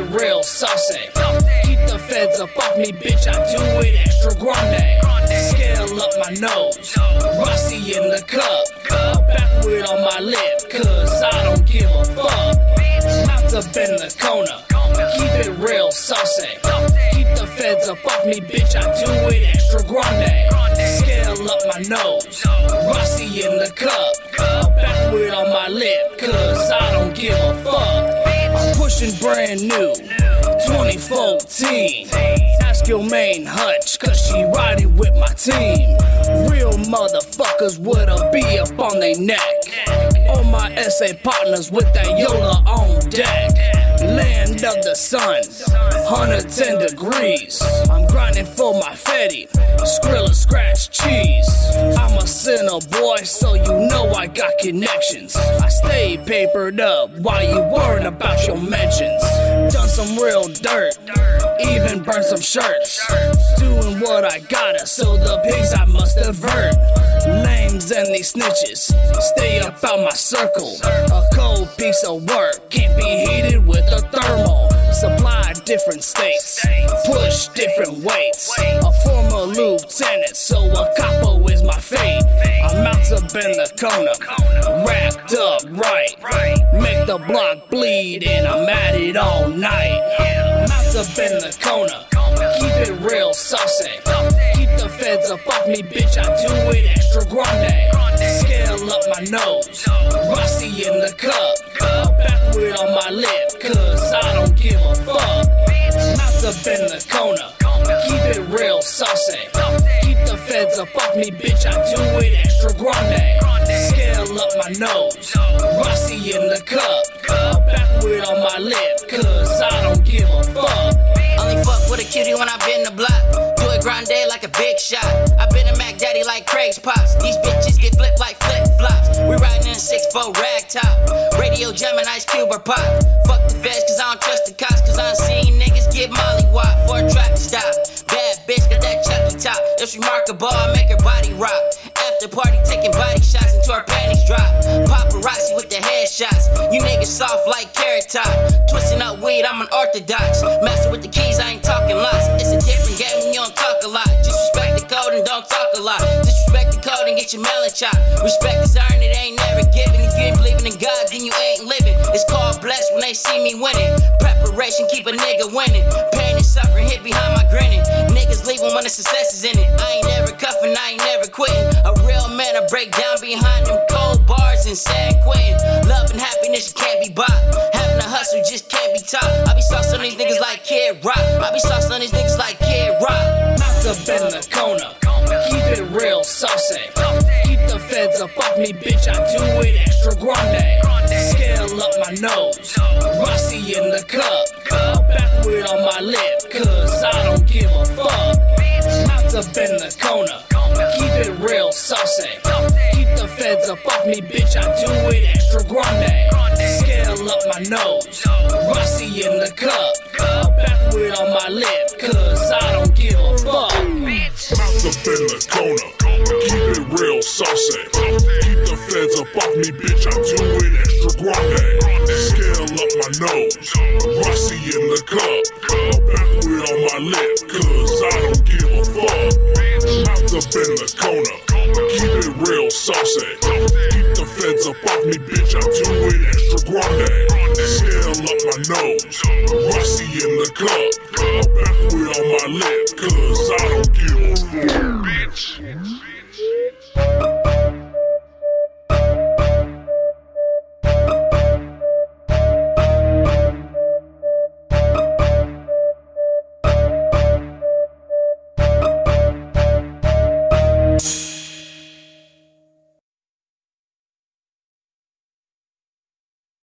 It real saucy. Keep the feds up off me, bitch. I do it extra grande. Scale up my nose. Rossi in the cup. Backwood on my lip, cause I don't give a fuck. Mouth up in the corner. Keep it real saucy. Keep the feds up off me, bitch. I do it extra grande. Scale up my nose. Rossi in the cup. Backwood on my lip, cause Brand new. 2014. Ask your main hutch, cause she riding with my team. Real motherfuckers with a B up on their neck. All my SA partners with that Yola on deck. Land of the sun, 110 degrees. I'm grinding for my Fetty, Skrilla scratch cheese. I'm a sinner boy, so you know I got connections. I stay papered up while you worrying about your mentions. Done some real dirt, even burned some shirts. Doing what I gotta, so the pigs I must avert. Lames and these snitches, stay up out my circle. A piece of work can't be heated with a thermal. Supply different states, push different weights. A former lieutenant, so a capo is my fate. I'm out up in the corner, wrapped up right. Make the block bleed, and I'm at it all night. Mouth up in the corner, keep it real saucy. Keep the feds up off me, bitch. I do it extra grande. Scale up my nose, Rossi in the cup. On my lip, cause I don't give a fuck. Mouth up in the corner, keep it real saucy. Keep the feds up off me, bitch. I do it extra grande. Scale up my nose, Rossi in the cup. Backwood on my lip, cause I don't give a fuck. Only fuck with a cutie when I been the block. Do it grande like a big shot. I been a Mac Daddy like Craig's pops. These bitches get flipped like We riding in a 6'4 rag top. Radio jamming Ice Cube or pop. Fuck the feds cause I don't trust the cops. Cause I seen niggas get molly wop for a traffic stop. Bad bitch got that Chucky top. It's remarkable, I make her body rock. After party taking body shots until her panties drop. Paparazzi with the headshots. You niggas soft like carrot top. Twisting up weed, I'm an orthodox. Master with the keys, get melon. Respect is earned, it ain't never given. If you ain't believing in God, then you ain't living. It's called blessed when they see me winning. Preparation keep a nigga winning. Pain and suffering hit behind my grinning. Niggas leaving when the success is in it. I ain't never cuffing, I ain't never quitting. A real man, I break down behind them cold bars and San Quentin. Love and happiness, can't be bought. Having a hustle just can't be taught. I be saucing these niggas like Kid Rock. I be saucing these niggas like Kid Rock. Mouth up in the corner, keep it real saucy. The feds up off me, bitch. I do it extra grande. Scale up my nose, Rossi in the cup. A Backwood on my lip, cause I don't give a fuck. Mouth up in the corner, keep it real saucy. Keep the feds up off me, bitch. I do it extra grande. Scale up my nose, Rossi in the cup. A Backwood on my lip, cause I don't give a fuck. Mouth up in the corner. Mouth up in the corner. Keep it real saucy. Keep the feds up off me, bitch. I do it extra grande. Scale up my nose. Rossi in the cup.